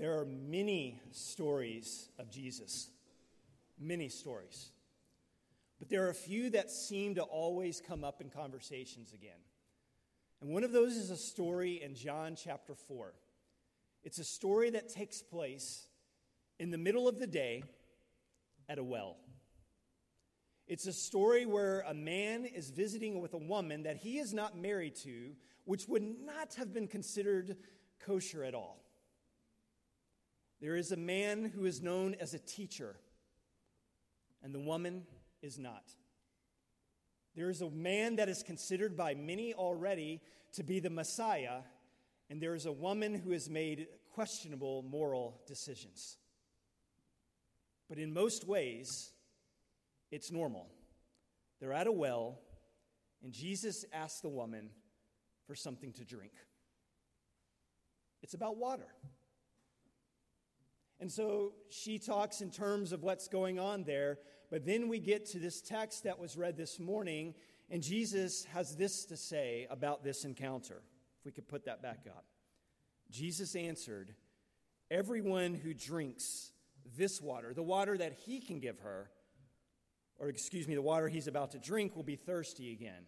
There are many stories of Jesus, many stories. But there are a few that seem to always come up in conversations again. And one of those is a story in John chapter 4. It's a story that takes place in the middle of the day at a well. It's a story where a man is visiting with a woman that he is not married to, which would not have been considered kosher at all. There is a man who is known as a teacher, and the woman is not. There is a man that is considered by many already to be the Messiah, and there is a woman who has made questionable moral decisions. But in most ways, it's normal. They're at a well, and Jesus asks the woman for something to drink. It's about water. And so she talks in terms of what's going on there, but then we get to this text that was read this morning, and Jesus has this to say about this encounter. If we could put that back up. Jesus answered, Everyone who drinks this water, the water that he can give her, or excuse me, the water he's about to drink will be thirsty again.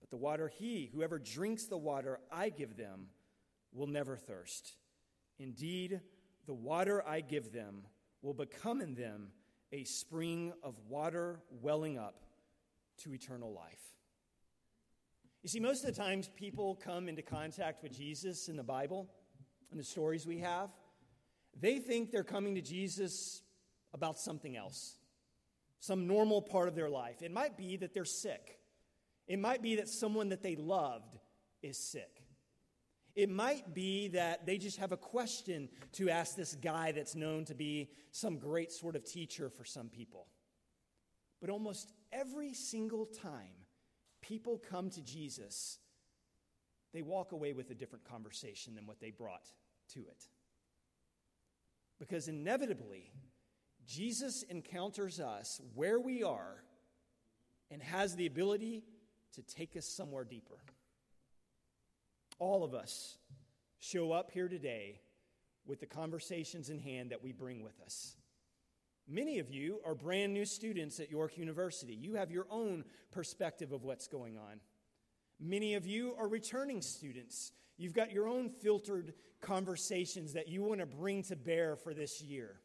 But the water he, whoever drinks the water I give them, will never thirst. Indeed, the water I give them will become in them a spring of water welling up to eternal life. You see, most of the times people come into contact with Jesus in the Bible and the stories we have, they think they're coming to Jesus about something else, some normal part of their life. It might be that they're sick, it might be that someone that they loved is sick. It might be that they just have a question to ask this guy that's known to be some great sort of teacher for some people. But almost every single time people come to Jesus, they walk away with a different conversation than what they brought to it. Because inevitably, Jesus encounters us where we are and has the ability to take us somewhere deeper. All of us show up here today with the conversations in hand that we bring with us. Many of you are brand new students at York University. You have your own perspective of what's going on. Many of you are returning students. You've got your own filtered conversations that you want to bring to bear for this year.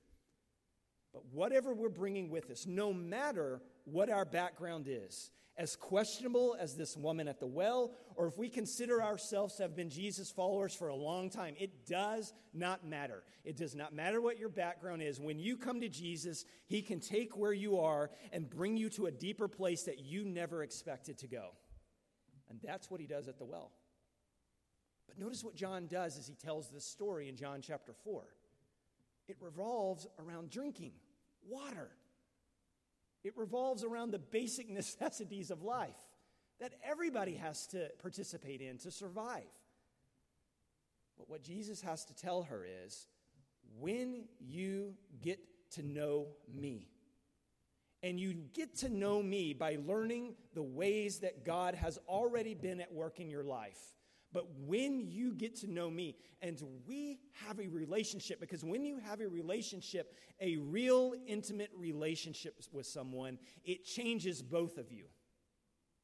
But whatever we're bringing with us, no matter what our background is, as questionable as this woman at the well, or if we consider ourselves to have been Jesus followers for a long time, it does not matter. It does not matter what your background is. When you come to Jesus, He can take where you are and bring you to a deeper place that you never expected to go. And that's what He does at the well. But notice what John does as he tells this story in John chapter 4. It revolves around drinking water, it revolves around the basic necessities of life that everybody has to participate in to survive. But what Jesus has to tell her is when you get to know me, and you get to know me by learning the ways that God has already been at work in your life but when you get to know me, and we have a relationship, because when you have a relationship, a real intimate relationship with someone, it changes both of you.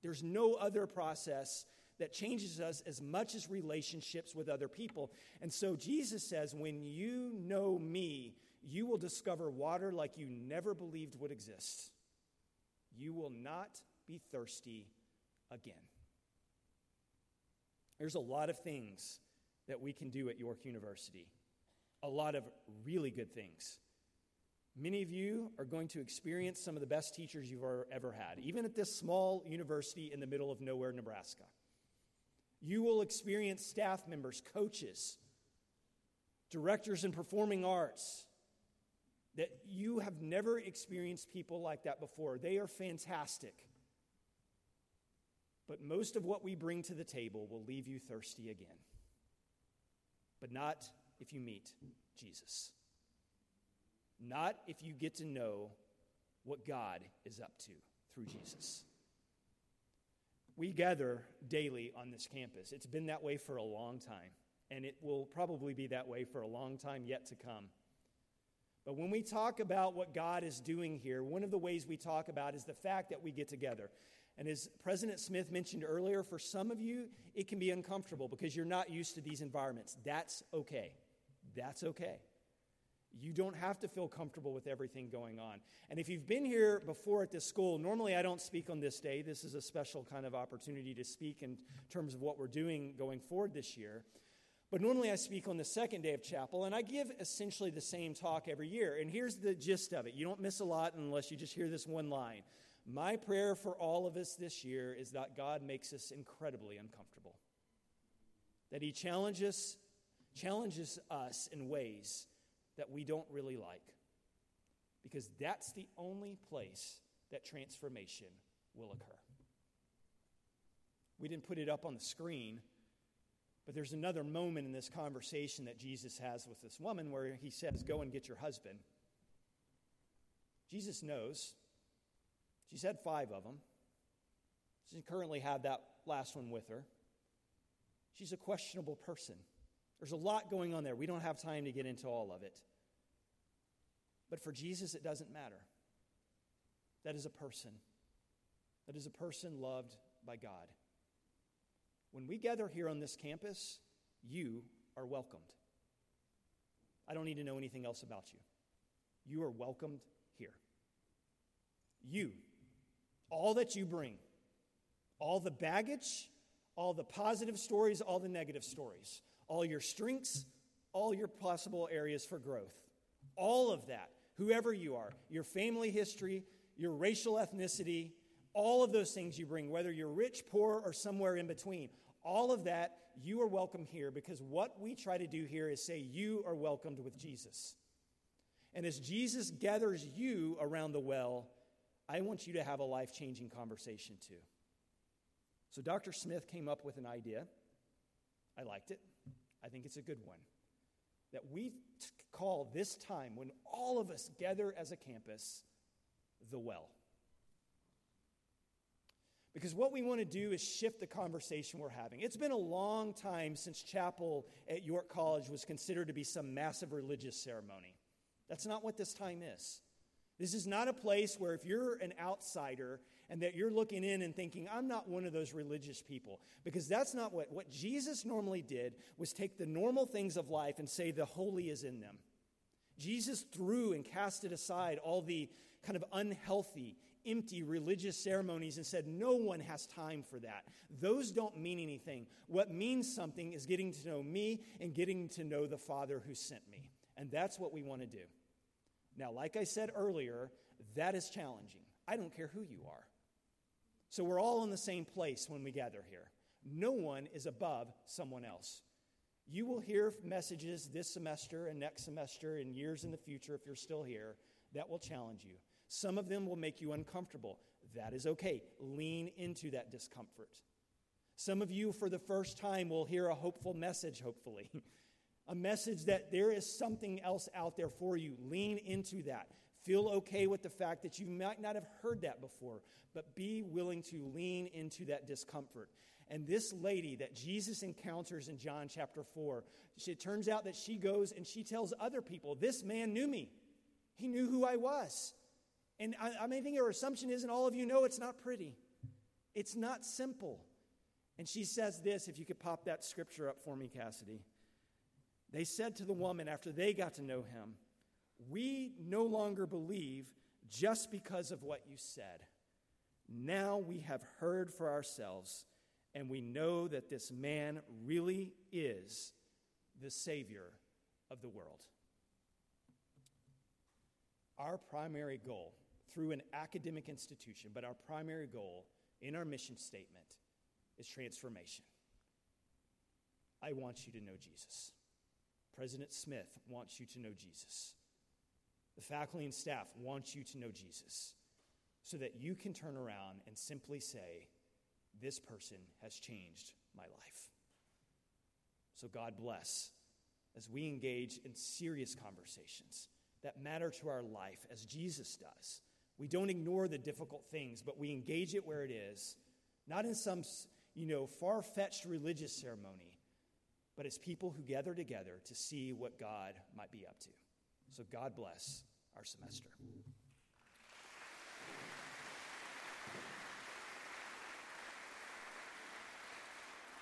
There's no other process that changes us as much as relationships with other people. And so Jesus says, when you know me, you will discover water like you never believed would exist. You will not be thirsty again. There's a lot of things that we can do at York University, a lot of really good things. Many of you are going to experience some of the best teachers you've ever had, even at this small university in the middle of nowhere, Nebraska. You will experience staff members, coaches, directors in performing arts that you have never experienced people like that before. They are fantastic. But most of what we bring to the table will leave you thirsty again. But not if you meet Jesus. Not if you get to know what God is up to through Jesus. We gather daily on this campus. It's been that way for a long time. and it will probably be that way for a long time yet to come. But when we talk about what God is doing here, one of the ways we talk about is the fact that we get together. And as President Smith mentioned earlier, for some of you, it can be uncomfortable because you're not used to these environments. That's okay. That's okay. You don't have to feel comfortable with everything going on. And if you've been here before at this school, normally I don't speak on this day. This is a special kind of opportunity to speak in terms of what we're doing going forward this year. But normally I speak on the second day of chapel, and I give essentially the same talk every year. And here's the gist of it you don't miss a lot unless you just hear this one line. My prayer for all of us this year is that God makes us incredibly uncomfortable, that He challenges, challenges us in ways that we don't really like, because that's the only place that transformation will occur. We didn't put it up on the screen but there's another moment in this conversation that Jesus has with this woman where he says, Go and get your husband. Jesus knows. She's had five of them. She currently have that last one with her. She's a questionable person. There's a lot going on there. We don't have time to get into all of it. But for Jesus, it doesn't matter. That is a person. That is a person loved by God. When we gather here on this campus, you are welcomed. I don't need to know anything else about you. You are welcomed here. You, all that you bring, all the baggage, all the positive stories, all the negative stories, all your strengths, all your possible areas for growth, all of that, whoever you are, your family history, your racial ethnicity, all of those things you bring, whether you're rich, poor, or somewhere in between, all of that, you are welcome here because what we try to do here is say you are welcomed with Jesus. And as Jesus gathers you around the well, I want you to have a life changing conversation too. So Dr. Smith came up with an idea. I liked it. I think it's a good one. That we t- call this time when all of us gather as a campus the well. Because what we want to do is shift the conversation we're having. It's been a long time since chapel at York College was considered to be some massive religious ceremony. That's not what this time is. This is not a place where if you're an outsider and that you're looking in and thinking, I'm not one of those religious people, because that's not what, what Jesus normally did was take the normal things of life and say the holy is in them. Jesus threw and casted aside all the kind of unhealthy empty religious ceremonies and said, No one has time for that. Those don't mean anything. What means something is getting to know me and getting to know the Father who sent me. And that's what we want to do. Now, like I said earlier, that is challenging. I don't care who you are. So we're all in the same place when we gather here. No one is above someone else. You will hear messages this semester and next semester and years in the future, if you're still here, that will challenge you. Some of them will make you uncomfortable. That is okay. Lean into that discomfort. Some of you, for the first time, will hear a hopeful message, hopefully. a message that there is something else out there for you. Lean into that. Feel okay with the fact that you might not have heard that before, but be willing to lean into that discomfort. And this lady that Jesus encounters in John chapter 4, it turns out that she goes and she tells other people, This man knew me. He knew who I was. And I, I may think her assumption is, and all of you know it's not pretty. It's not simple. And she says this, if you could pop that scripture up for me, Cassidy. They said to the woman after they got to know him, We no longer believe just because of what you said. Now we have heard for ourselves, and we know that this man really is the Savior of the world. Our primary goal through an academic institution, but our primary goal in our mission statement is transformation. I want you to know Jesus. President Smith wants you to know Jesus. The faculty and staff want you to know Jesus so that you can turn around and simply say, This person has changed my life. So, God bless as we engage in serious conversations that matter to our life as Jesus does we don't ignore the difficult things, but we engage it where it is, not in some, you know, far-fetched religious ceremony, but as people who gather together to see what God might be up to. So God bless our semester.